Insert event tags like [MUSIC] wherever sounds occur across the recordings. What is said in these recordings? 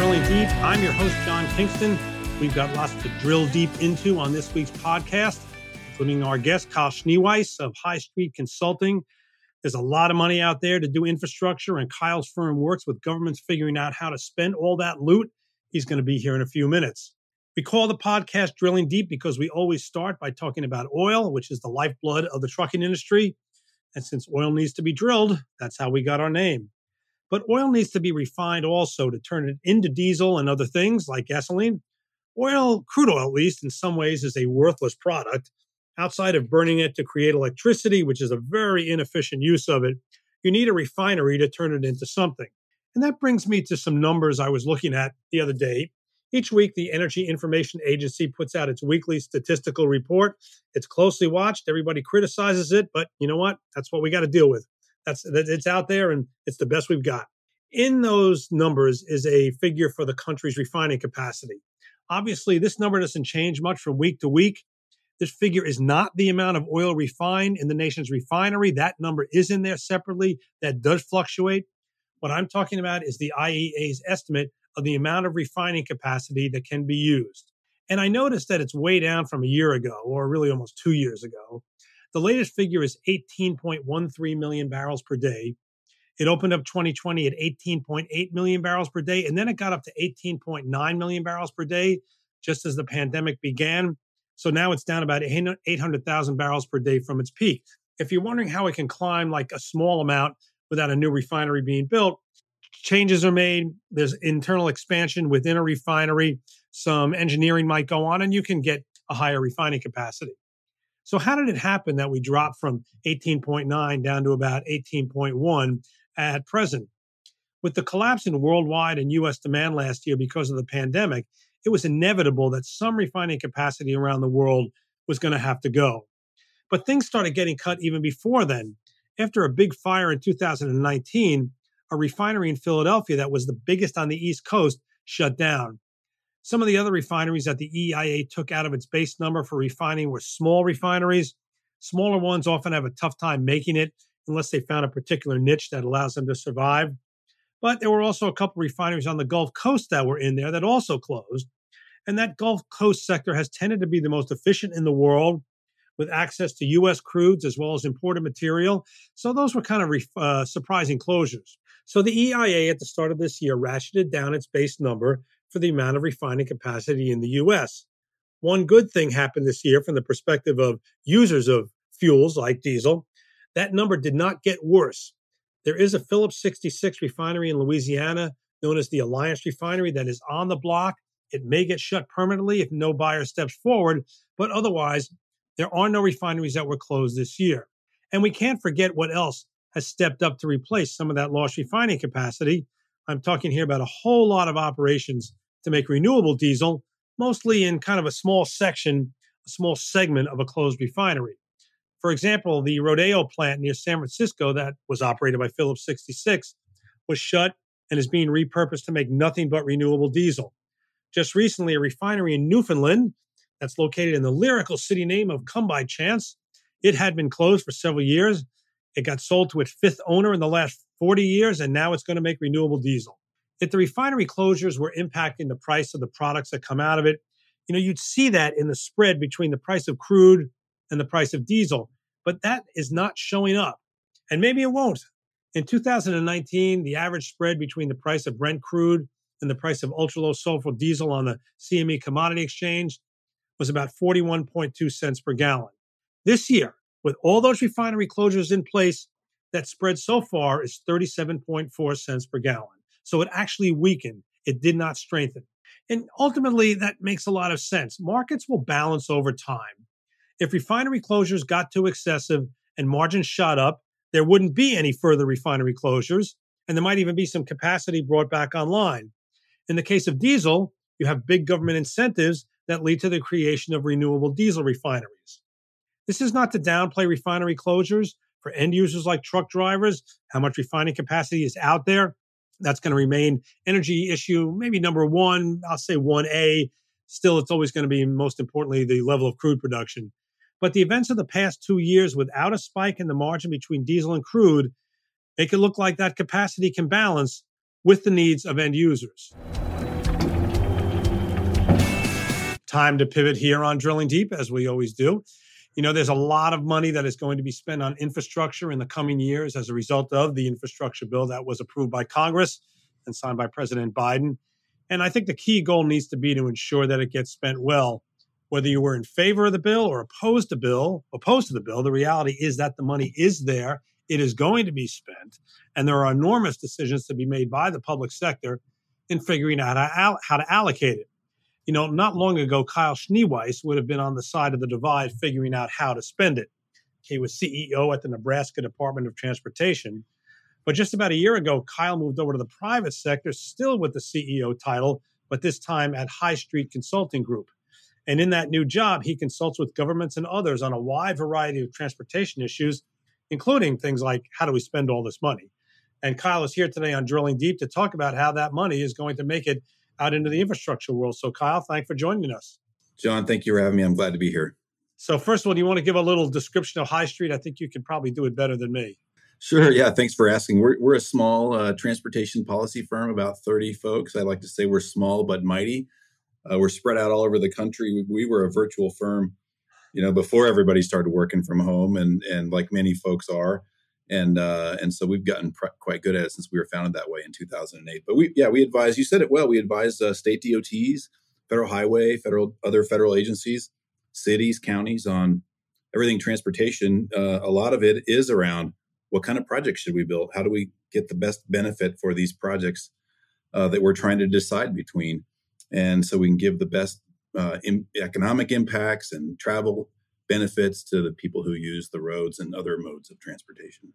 Drilling Deep. I'm your host, John Kingston. We've got lots to drill deep into on this week's podcast, including our guest, Kyle Schneweis of High Street Consulting. There's a lot of money out there to do infrastructure, and Kyle's firm works with governments figuring out how to spend all that loot. He's going to be here in a few minutes. We call the podcast Drilling Deep because we always start by talking about oil, which is the lifeblood of the trucking industry. And since oil needs to be drilled, that's how we got our name. But oil needs to be refined also to turn it into diesel and other things like gasoline. Oil, crude oil at least, in some ways is a worthless product. Outside of burning it to create electricity, which is a very inefficient use of it, you need a refinery to turn it into something. And that brings me to some numbers I was looking at the other day. Each week, the Energy Information Agency puts out its weekly statistical report. It's closely watched. Everybody criticizes it, but you know what? That's what we got to deal with. That's that it's out there, and it's the best we've got. In those numbers is a figure for the country's refining capacity. Obviously, this number doesn't change much from week to week. This figure is not the amount of oil refined in the nation's refinery. That number is in there separately. That does fluctuate. What I'm talking about is the IEA's estimate of the amount of refining capacity that can be used. And I noticed that it's way down from a year ago, or really almost two years ago. The latest figure is 18.13 million barrels per day. It opened up 2020 at 18.8 million barrels per day, and then it got up to 18.9 million barrels per day just as the pandemic began. So now it's down about 800,000 barrels per day from its peak. If you're wondering how it can climb like a small amount without a new refinery being built, changes are made. There's internal expansion within a refinery. Some engineering might go on, and you can get a higher refining capacity. So, how did it happen that we dropped from 18.9 down to about 18.1 at present? With the collapse in worldwide and US demand last year because of the pandemic, it was inevitable that some refining capacity around the world was going to have to go. But things started getting cut even before then. After a big fire in 2019, a refinery in Philadelphia that was the biggest on the East Coast shut down. Some of the other refineries that the EIA took out of its base number for refining were small refineries. Smaller ones often have a tough time making it unless they found a particular niche that allows them to survive. But there were also a couple refineries on the Gulf Coast that were in there that also closed. And that Gulf Coast sector has tended to be the most efficient in the world with access to U.S. crudes as well as imported material. So those were kind of uh, surprising closures. So the EIA at the start of this year ratcheted down its base number for the amount of refining capacity in the US. One good thing happened this year from the perspective of users of fuels like diesel. That number did not get worse. There is a Phillips 66 refinery in Louisiana known as the Alliance Refinery that is on the block. It may get shut permanently if no buyer steps forward, but otherwise, there are no refineries that were closed this year. And we can't forget what else has stepped up to replace some of that lost refining capacity. I'm talking here about a whole lot of operations to make renewable diesel, mostly in kind of a small section, a small segment of a closed refinery. For example, the Rodeo plant near San Francisco that was operated by Phillips 66 was shut and is being repurposed to make nothing but renewable diesel. Just recently, a refinery in Newfoundland that's located in the lyrical city name of Come By Chance, it had been closed for several years it got sold to its fifth owner in the last 40 years, and now it's going to make renewable diesel. If the refinery closures were impacting the price of the products that come out of it, you know, you'd see that in the spread between the price of crude and the price of diesel, but that is not showing up. And maybe it won't. In 2019, the average spread between the price of Brent crude and the price of ultra low sulfur diesel on the CME commodity exchange was about 41.2 cents per gallon. This year, with all those refinery closures in place, that spread so far is 37.4 cents per gallon. So it actually weakened. It did not strengthen. And ultimately, that makes a lot of sense. Markets will balance over time. If refinery closures got too excessive and margins shot up, there wouldn't be any further refinery closures, and there might even be some capacity brought back online. In the case of diesel, you have big government incentives that lead to the creation of renewable diesel refineries. This is not to downplay refinery closures for end users like truck drivers, how much refining capacity is out there. That's going to remain energy issue, maybe number one, I'll say 1A. Still, it's always going to be, most importantly, the level of crude production. But the events of the past two years without a spike in the margin between diesel and crude make it look like that capacity can balance with the needs of end users. Time to pivot here on Drilling Deep, as we always do. You know, there's a lot of money that is going to be spent on infrastructure in the coming years as a result of the infrastructure bill that was approved by Congress and signed by President Biden. And I think the key goal needs to be to ensure that it gets spent well. Whether you were in favor of the bill or opposed to bill, opposed to the bill, the reality is that the money is there. It is going to be spent, and there are enormous decisions to be made by the public sector in figuring out how, how to allocate it. You know, not long ago, Kyle Schneweis would have been on the side of the divide figuring out how to spend it. He was CEO at the Nebraska Department of Transportation. But just about a year ago, Kyle moved over to the private sector, still with the CEO title, but this time at High Street Consulting Group. And in that new job, he consults with governments and others on a wide variety of transportation issues, including things like how do we spend all this money? And Kyle is here today on Drilling Deep to talk about how that money is going to make it out into the infrastructure world. So, Kyle, thanks for joining us. John, thank you for having me. I'm glad to be here. So, first of all, do you want to give a little description of High Street? I think you could probably do it better than me. Sure. Yeah. Thanks for asking. We're, we're a small uh, transportation policy firm, about 30 folks. I like to say we're small but mighty. Uh, we're spread out all over the country. We, we, were a virtual firm, you know, before everybody started working from home, and and like many folks are, and uh, and so we've gotten pr- quite good at it since we were founded that way in 2008. But we, yeah, we advise. You said it well. We advise uh, state DOTs, federal highway, federal other federal agencies, cities, counties on everything transportation. Uh, a lot of it is around what kind of projects should we build? How do we get the best benefit for these projects uh, that we're trying to decide between? and so we can give the best uh, economic impacts and travel benefits to the people who use the roads and other modes of transportation.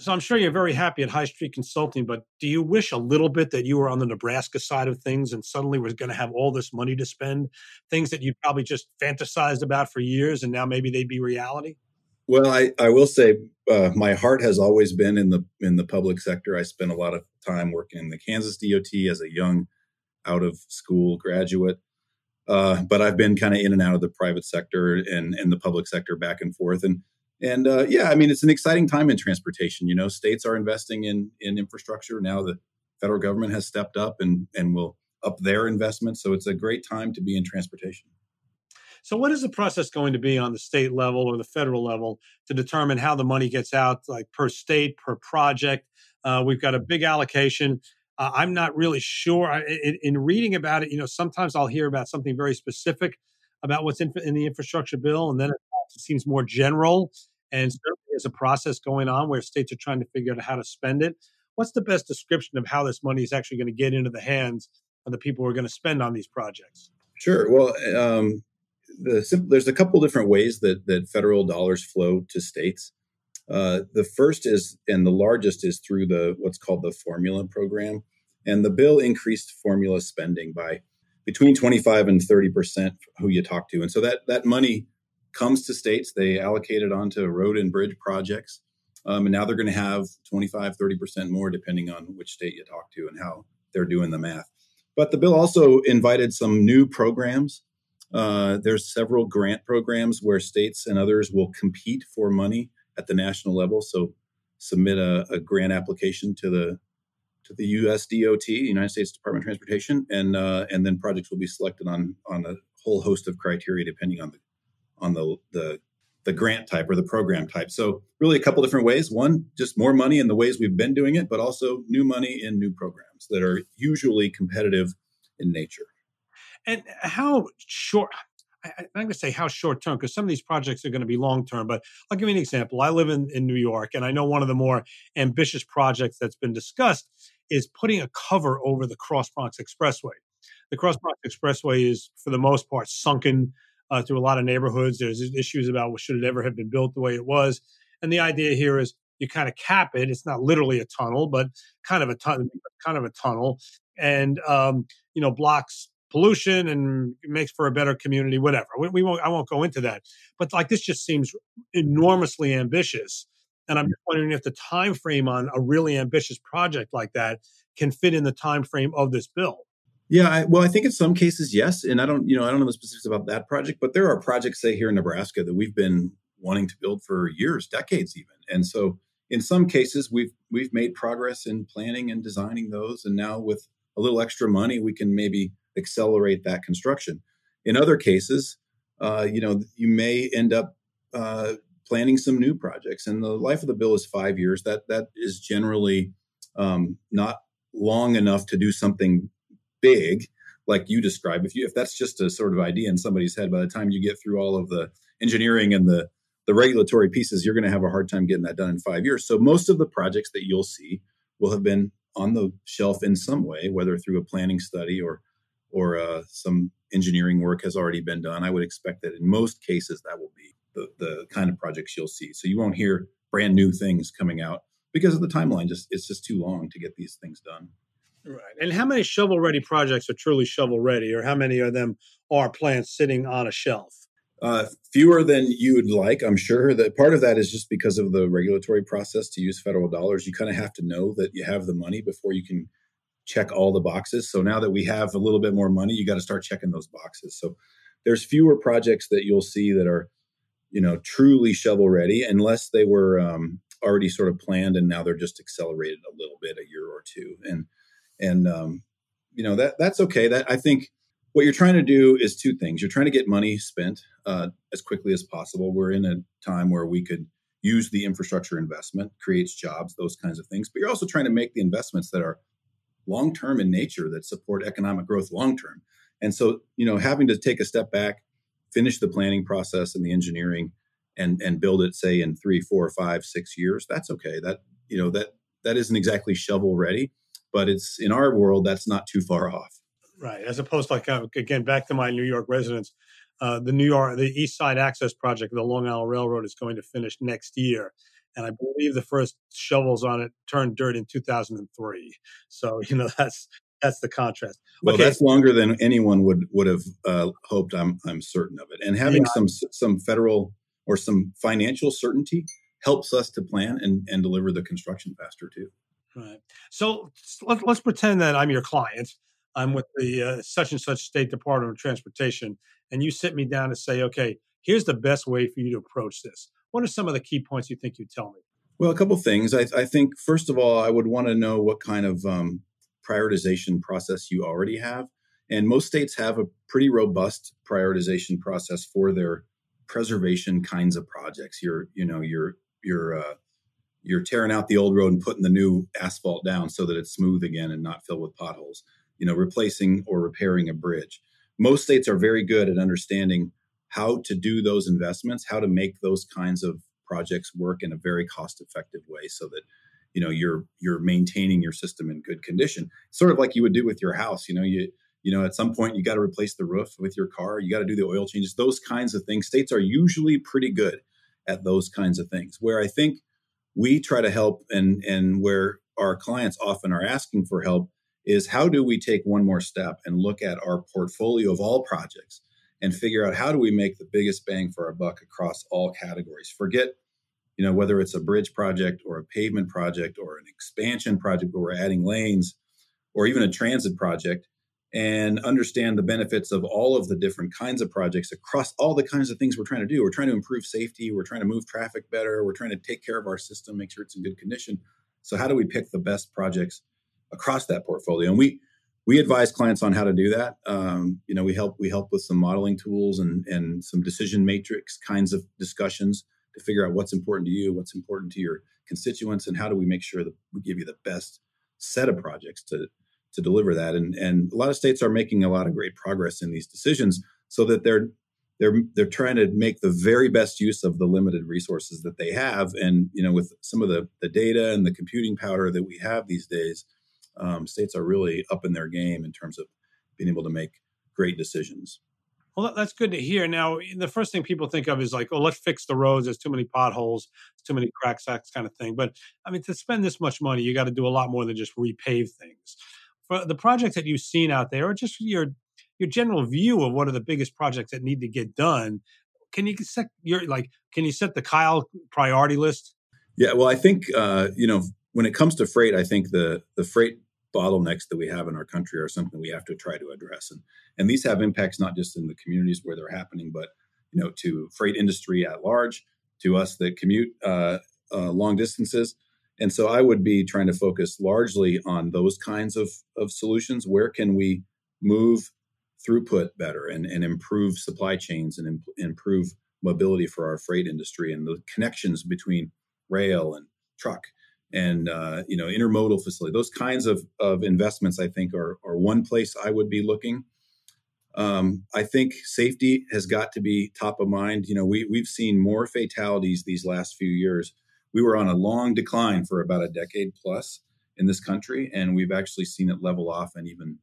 So I'm sure you're very happy at High Street Consulting, but do you wish a little bit that you were on the Nebraska side of things and suddenly was going to have all this money to spend, things that you probably just fantasized about for years, and now maybe they'd be reality? Well, I, I will say uh, my heart has always been in the in the public sector. I spent a lot of time working in the Kansas DOT as a young out of school graduate. Uh, but I've been kind of in and out of the private sector and, and the public sector back and forth. And and uh, yeah, I mean, it's an exciting time in transportation. You know, states are investing in in infrastructure now. The federal government has stepped up and and will up their investments. So it's a great time to be in transportation. So, what is the process going to be on the state level or the federal level to determine how the money gets out, like per state, per project? Uh, we've got a big allocation. Uh, I'm not really sure. I, in, in, reading about it, you know, sometimes I'll hear about something very specific about what's in, in the infrastructure bill, and then it seems more general. And certainly, there's a process going on where states are trying to figure out how to spend it. What's the best description of how this money is actually going to get into the hands of the people who are going to spend on these projects? Sure. Well, um, the, there's a couple different ways that that federal dollars flow to states. Uh, the first is, and the largest is through the what's called the formula program. And the bill increased formula spending by between 25 and 30 percent who you talk to. And so that that money comes to states. They allocate it onto road and bridge projects. Um, and now they're going to have 25, 30 percent more depending on which state you talk to and how they're doing the math. But the bill also invited some new programs. Uh, there's several grant programs where states and others will compete for money at the national level. So submit a, a grant application to the to the U.S. DOT, United States Department of Transportation, and uh, and then projects will be selected on on a whole host of criteria depending on the on the the the grant type or the program type. So really a couple different ways. One, just more money in the ways we've been doing it, but also new money in new programs that are usually competitive in nature. And how short I, am going to say how short term because some of these projects are going to be long term. But I'll give you an example. I live in, in New York, and I know one of the more ambitious projects that's been discussed is putting a cover over the Cross Bronx Expressway. The Cross Bronx Expressway is, for the most part, sunken uh, through a lot of neighborhoods. There's issues about well, should it ever have been built the way it was. And the idea here is you kind of cap it. It's not literally a tunnel, but kind of a tunnel, kind of a tunnel, and um, you know blocks pollution and makes for a better community, whatever. We, we, won't, I won't go into that. But like this just seems enormously ambitious. And I'm just wondering if the time frame on a really ambitious project like that can fit in the time frame of this bill. Yeah, I, well, I think in some cases, yes. And I don't, you know, I don't know the specifics about that project, but there are projects, say here in Nebraska, that we've been wanting to build for years, decades, even. And so, in some cases, we've we've made progress in planning and designing those, and now with a little extra money, we can maybe accelerate that construction. in other cases, uh, you know, you may end up uh, planning some new projects. And the life of the bill is five years. That that is generally um, not long enough to do something big like you describe. If you if that's just a sort of idea in somebody's head, by the time you get through all of the engineering and the the regulatory pieces, you're going to have a hard time getting that done in five years. So most of the projects that you'll see will have been on the shelf in some way, whether through a planning study or or uh, some engineering work has already been done. I would expect that in most cases that will be the, the kind of projects you'll see. So you won't hear brand new things coming out because of the timeline. Just it's just too long to get these things done. Right. And how many shovel ready projects are truly shovel ready, or how many of them are plants sitting on a shelf? Uh, fewer than you would like, I'm sure. That part of that is just because of the regulatory process to use federal dollars. You kind of have to know that you have the money before you can check all the boxes. So now that we have a little bit more money, you got to start checking those boxes. So there's fewer projects that you'll see that are, you know, truly shovel ready, unless they were um, already sort of planned and now they're just accelerated a little bit, a year or two. And and um, you know that that's okay. That I think what you're trying to do is two things. You're trying to get money spent uh, as quickly as possible. We're in a time where we could use the infrastructure investment, creates jobs, those kinds of things. But you're also trying to make the investments that are long term in nature that support economic growth long term. And so, you know, having to take a step back, finish the planning process and the engineering, and and build it, say, in three, four, five, six years, that's okay. That you know that that isn't exactly shovel ready, but it's in our world that's not too far off. Right, as opposed to like uh, again back to my New York residents, uh, the New York the East Side Access Project, the Long Island Railroad is going to finish next year, and I believe the first shovels on it turned dirt in 2003. So [LAUGHS] you know that's that's the contrast. Well, okay. that's longer than anyone would would have uh, hoped. I'm I'm certain of it. And having yeah. some some federal or some financial certainty helps us to plan and, and deliver the construction faster too. Right. So let, us pretend that I'm your client. I'm with the uh, such and such state department of transportation, and you sit me down to say, okay, here's the best way for you to approach this. What are some of the key points you think you'd tell me? Well, a couple things. I, I, think first of all, I would want to know what kind of um, prioritization process you already have, and most states have a pretty robust prioritization process for their preservation kinds of projects. Your, you know, your your uh, you're tearing out the old road and putting the new asphalt down so that it's smooth again and not filled with potholes you know replacing or repairing a bridge most states are very good at understanding how to do those investments how to make those kinds of projects work in a very cost effective way so that you know you're you're maintaining your system in good condition. Sort of like you would do with your house you know you you know at some point you got to replace the roof with your car you got to do the oil changes those kinds of things. States are usually pretty good at those kinds of things. Where i think we try to help and and where our clients often are asking for help is how do we take one more step and look at our portfolio of all projects and figure out how do we make the biggest bang for our buck across all categories forget you know whether it's a bridge project or a pavement project or an expansion project where we're adding lanes or even a transit project and understand the benefits of all of the different kinds of projects across all the kinds of things we're trying to do. We're trying to improve safety, we're trying to move traffic better, we're trying to take care of our system, make sure it's in good condition. So how do we pick the best projects across that portfolio? And we we advise clients on how to do that. Um, you know, we help we help with some modeling tools and and some decision matrix kinds of discussions to figure out what's important to you, what's important to your constituents, and how do we make sure that we give you the best set of projects to to deliver that. And and a lot of states are making a lot of great progress in these decisions, so that they're they're they're trying to make the very best use of the limited resources that they have. And you know, with some of the the data and the computing power that we have these days, um, states are really up in their game in terms of being able to make great decisions. Well, that's good to hear. Now, the first thing people think of is like, oh, let's fix the roads. There's too many potholes, too many cracks, that kind of thing. But I mean, to spend this much money, you got to do a lot more than just repave things for the projects that you've seen out there, or just your your general view of what are the biggest projects that need to get done, can you set your like can you set the Kyle priority list? Yeah, well, I think uh, you know when it comes to freight, I think the the freight bottlenecks that we have in our country are something we have to try to address, and and these have impacts not just in the communities where they're happening, but you know to freight industry at large, to us that commute uh, uh, long distances, and so I would be trying to focus largely on those kinds of, of solutions. Where can we move throughput better and, and improve supply chains and imp- improve mobility for our freight industry and the connections between rail and truck and uh, you know intermodal facility. Those kinds of, of investments i think are, are one place i would be looking. Um, i think safety has got to be top of mind. You know we, we've seen more fatalities these last few years. We were on a long decline for about a decade plus in this country and we've actually seen it level off and even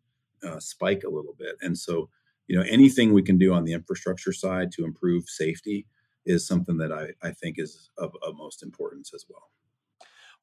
uh, spike a little bit. And so you know anything we can do on the infrastructure side to improve safety is something that i, I think is of, of most importance as well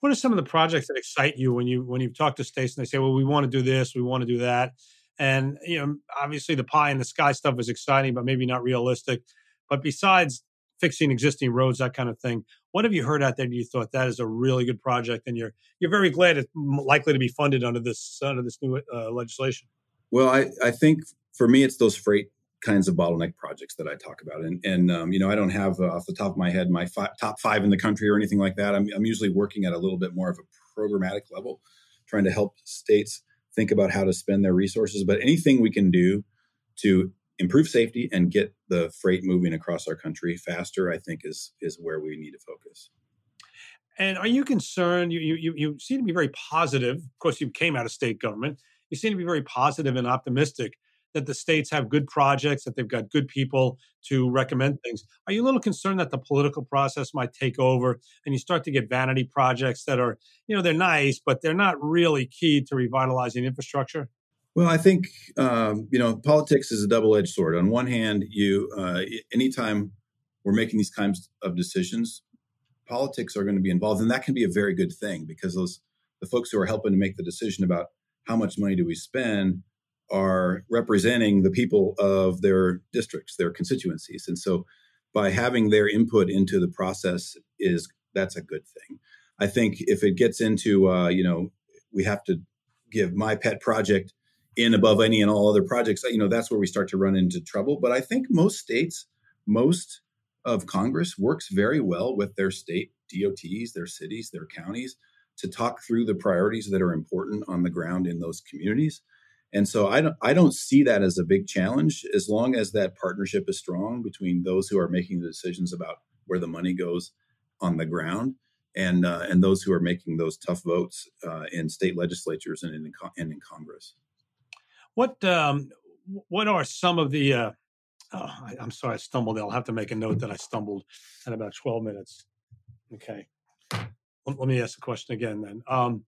what are some of the projects that excite you when you when you talk to states and they say, "Well, we want to do this, we want to do that," and you know, obviously the pie in the sky stuff is exciting, but maybe not realistic. But besides fixing existing roads, that kind of thing, what have you heard out there? You thought that is a really good project, and you're you're very glad it's likely to be funded under this under this new uh, legislation? Well, I I think for me, it's those freight kinds of bottleneck projects that I talk about. And, and um, you know, I don't have uh, off the top of my head my fi- top five in the country or anything like that. I'm, I'm usually working at a little bit more of a programmatic level, trying to help states think about how to spend their resources. But anything we can do to improve safety and get the freight moving across our country faster, I think is is where we need to focus. And are you concerned? You you you seem to be very positive. Of course, you came out of state government. You seem to be very positive and optimistic that the states have good projects, that they've got good people to recommend things. Are you a little concerned that the political process might take over and you start to get vanity projects that are, you know, they're nice, but they're not really key to revitalizing infrastructure? Well, I think um, you know politics is a double-edged sword. On one hand, you uh, anytime we're making these kinds of decisions, politics are going to be involved, and that can be a very good thing because those the folks who are helping to make the decision about how much money do we spend are representing the people of their districts, their constituencies. And so by having their input into the process is that's a good thing. I think if it gets into uh, you know, we have to give my pet project in above any and all other projects, you know, that's where we start to run into trouble. But I think most states, most of Congress works very well with their state DOTs, their cities, their counties to talk through the priorities that are important on the ground in those communities. And so I don't I don't see that as a big challenge as long as that partnership is strong between those who are making the decisions about where the money goes on the ground and uh, and those who are making those tough votes uh, in state legislatures and in and in Congress. What um, what are some of the? Uh, oh, I, am sorry, I stumbled. I'll have to make a note that I stumbled at about 12 minutes. Okay, let, let me ask the question again then. Um,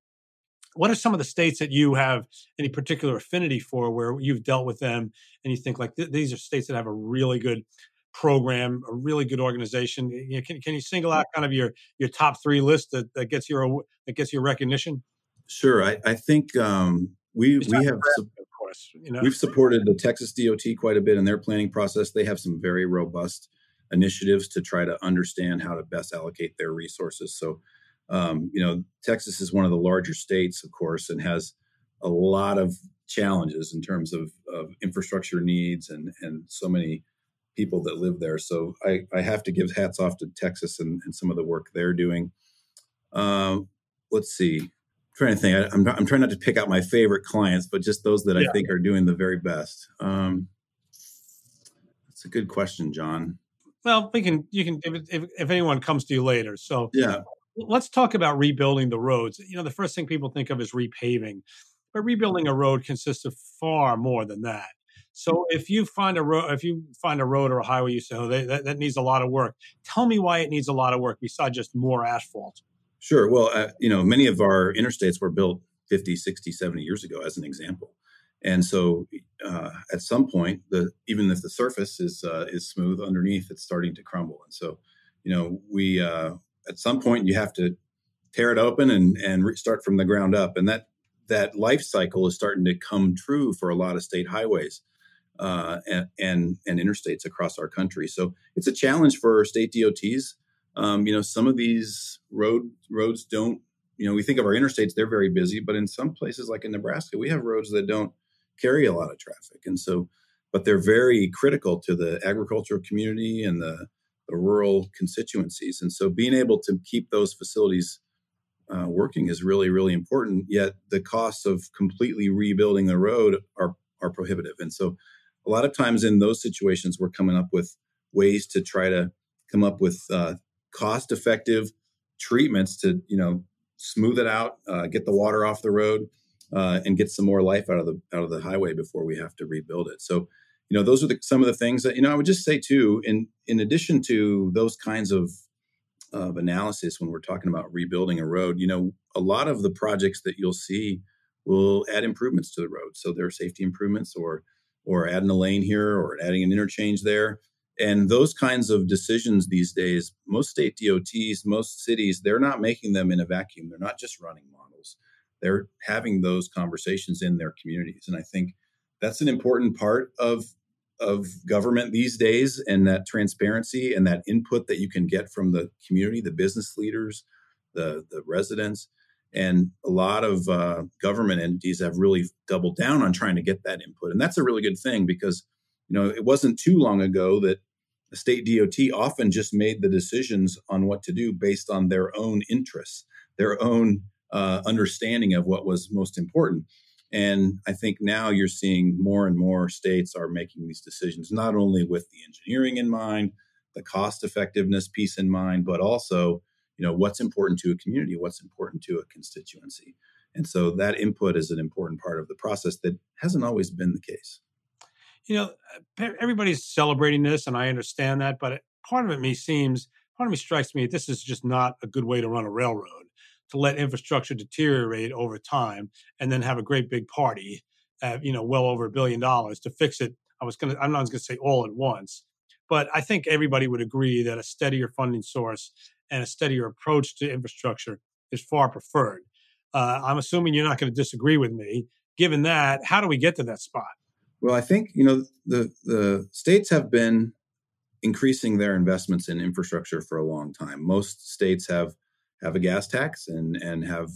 what are some of the states that you have any particular affinity for where you've dealt with them and you think like th- these are states that have a really good program a really good organization. You know, can, can you single out kind of your your top three list that, that gets your that gets your recognition? Sure i, I think um, we we have of course you know? we've supported the texas dot quite a bit in their planning process. They have some very robust initiatives to try to understand how to best allocate their resources so um, you know, Texas is one of the larger states, of course, and has a lot of challenges in terms of, of infrastructure needs and and so many people that live there. So I, I have to give hats off to Texas and, and some of the work they're doing. Um, let's see. I'm trying to think. I, am I'm, I'm trying not to pick out my favorite clients, but just those that yeah. I think are doing the very best. Um, that's a good question, John. Well, we can. You can if, if, if anyone comes to you later. So yeah, let's talk about rebuilding the roads. You know, the first thing people think of is repaving, but rebuilding a road consists of far more than that. So if you find a road, if you find a road or a highway, you say, "Oh, that, that needs a lot of work." Tell me why it needs a lot of work besides just more asphalt. Sure. Well, uh, you know, many of our interstates were built 50, 60, 70 years ago, as an example. And so, uh, at some point, the even if the surface is uh, is smooth underneath, it's starting to crumble. And so, you know, we uh, at some point you have to tear it open and and start from the ground up and that that life cycle is starting to come true for a lot of state highways uh, and, and, and interstates across our country. So it's a challenge for state DOTs. Um, you know, some of these road roads don't. You know, we think of our interstates; they're very busy, but in some places, like in Nebraska, we have roads that don't carry a lot of traffic, and so, but they're very critical to the agricultural community and the the rural constituencies. And so being able to keep those facilities uh, working is really, really important. Yet the costs of completely rebuilding the road are are prohibitive. And so a lot of times in those situations, we're coming up with ways to try to come up with uh, cost effective treatments to, you know, smooth it out, uh, get the water off the road, uh, and get some more life out of the out of the highway before we have to rebuild it. So, you know, those are the, some of the things that you know. I would just say too, in in addition to those kinds of of analysis when we're talking about rebuilding a road, you know, a lot of the projects that you'll see will add improvements to the road. So there are safety improvements, or or adding a lane here, or adding an interchange there. And those kinds of decisions these days, most state DOTs, most cities, they're not making them in a vacuum. They're not just running models they're having those conversations in their communities and i think that's an important part of of government these days and that transparency and that input that you can get from the community the business leaders the the residents and a lot of uh, government entities have really doubled down on trying to get that input and that's a really good thing because you know it wasn't too long ago that the state dot often just made the decisions on what to do based on their own interests their own uh, understanding of what was most important. And I think now you're seeing more and more states are making these decisions, not only with the engineering in mind, the cost effectiveness piece in mind, but also, you know, what's important to a community, what's important to a constituency. And so that input is an important part of the process that hasn't always been the case. You know, uh, everybody's celebrating this, and I understand that, but part of it me seems, part of me strikes me, this is just not a good way to run a railroad to let infrastructure deteriorate over time and then have a great big party at, you know, well over a billion dollars to fix it. I was going to, I'm not going to say all at once, but I think everybody would agree that a steadier funding source and a steadier approach to infrastructure is far preferred. Uh, I'm assuming you're not going to disagree with me. Given that, how do we get to that spot? Well, I think you know the the states have been increasing their investments in infrastructure for a long time. Most states have have a gas tax and and have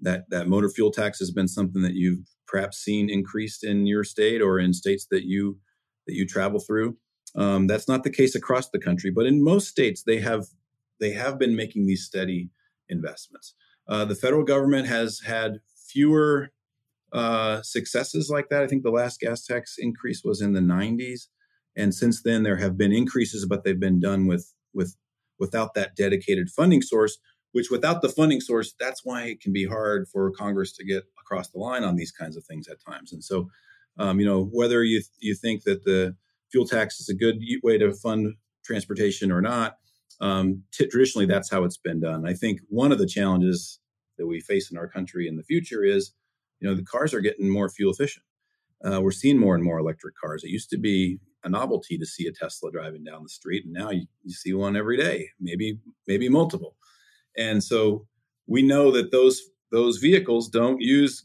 that that motor fuel tax has been something that you've perhaps seen increased in your state or in states that you that you travel through. Um, that's not the case across the country, but in most states they have they have been making these steady investments. Uh, the federal government has had fewer uh, successes like that. I think the last gas tax increase was in the 90s, and since then there have been increases, but they've been done with with without that dedicated funding source, which without the funding source, that's why it can be hard for Congress to get across the line on these kinds of things at times. And so, um, you know, whether you you think that the fuel tax is a good way to fund transportation or not, um, t- traditionally that's how it's been done. I think one of the challenges that we face in our country in the future is, you know, the cars are getting more fuel efficient. Uh, we're seeing more and more electric cars. It used to be a novelty to see a Tesla driving down the street, and now you, you see one every day, maybe maybe multiple. And so we know that those those vehicles don't use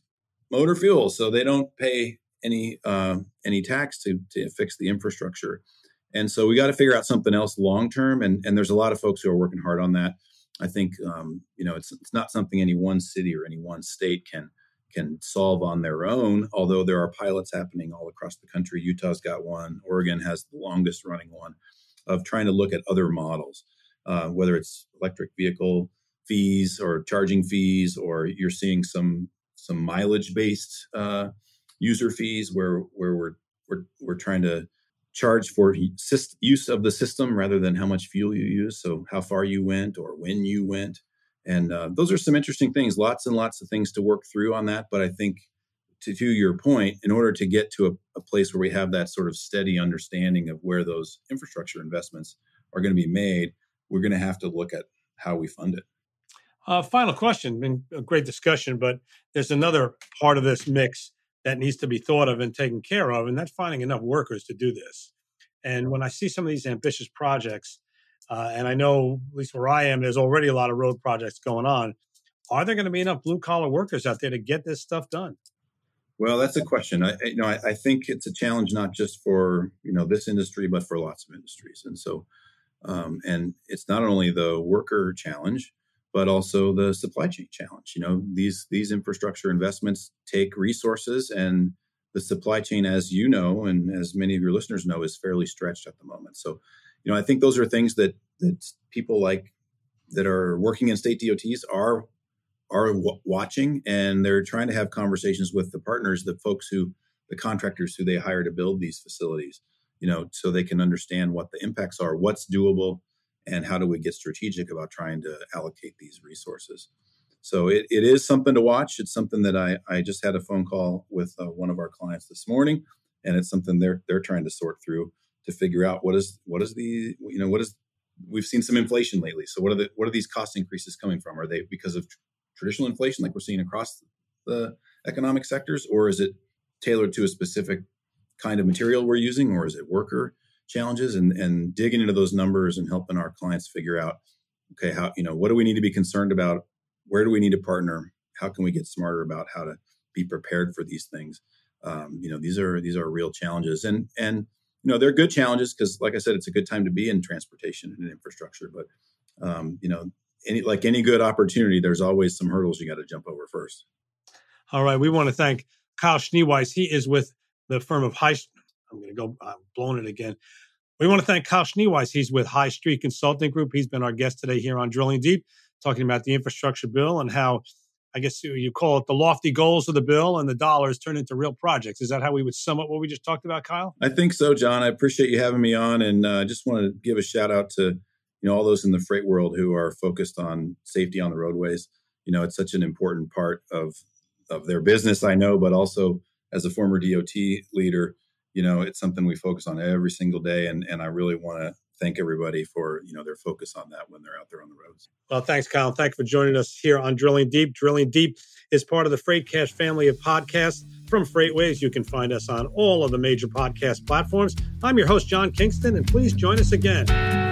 motor fuel, so they don't pay any uh, any tax to to fix the infrastructure. And so we got to figure out something else long term. And and there's a lot of folks who are working hard on that. I think um, you know it's it's not something any one city or any one state can can solve on their own. Although there are pilots happening all across the country. Utah's got one. Oregon has the longest running one of trying to look at other models, uh, whether it's electric vehicle fees or charging fees, or you're seeing some some mileage based uh, user fees where where we're we're we're trying to charge for use of the system rather than how much fuel you use. So how far you went or when you went, and uh, those are some interesting things. Lots and lots of things to work through on that. But I think to, to your point, in order to get to a, a place where we have that sort of steady understanding of where those infrastructure investments are going to be made, we're going to have to look at how we fund it. Uh, final question. Been a great discussion, but there's another part of this mix that needs to be thought of and taken care of, and that's finding enough workers to do this. And when I see some of these ambitious projects, uh, and I know at least where I am, there's already a lot of road projects going on. Are there going to be enough blue collar workers out there to get this stuff done? Well, that's a question. I, you know, I, I, think it's a challenge not just for you know this industry, but for lots of industries. And so, um, and it's not only the worker challenge, but also the supply chain challenge. You know, these these infrastructure investments take resources, and the supply chain, as you know, and as many of your listeners know, is fairly stretched at the moment. So, you know, I think those are things that that people like that are working in state DOTs are are w- watching, and they're trying to have conversations with the partners, the folks who the contractors who they hire to build these facilities, you know, so they can understand what the impacts are, what's doable, and how do we get strategic about trying to allocate these resources. So it, it is something to watch. It's something that I, I just had a phone call with uh, one of our clients this morning, and it's something they're they're trying to sort through to figure out what is what is the you know what is we've seen some inflation lately. So what are the what are these cost increases coming from? Are they because of traditional inflation like we're seeing across the economic sectors, or is it tailored to a specific kind of material we're using, or is it worker challenges? And and digging into those numbers and helping our clients figure out, okay, how you know what do we need to be concerned about? Where do we need to partner? How can we get smarter about how to be prepared for these things? Um, you know, these are these are real challenges, and and you know they're good challenges because, like I said, it's a good time to be in transportation and infrastructure. But um, you know, any like any good opportunity, there's always some hurdles you got to jump over first. All right, we want to thank Kyle Schneweis. He is with the firm of High. I'm going to go. I'm blowing it again. We want to thank Kyle Schneweis. He's with High Street Consulting Group. He's been our guest today here on Drilling Deep, talking about the infrastructure bill and how I guess you call it the lofty goals of the bill and the dollars turn into real projects. Is that how we would sum up what we just talked about, Kyle? I think so, John. I appreciate you having me on, and I uh, just want to give a shout out to you know all those in the freight world who are focused on safety on the roadways. You know, it's such an important part of of their business, I know, but also as a former DOT leader, you know, it's something we focus on every single day, and and I really want to thank everybody for you know their focus on that when they're out there on the roads. Well, thanks, Kyle. Thank you for joining us here on Drilling Deep. Drilling Deep is part of the FreightCasts family of podcasts from FreightWaves. You can find us on all of the major podcast platforms. I'm your host, John Kingston, and please join us again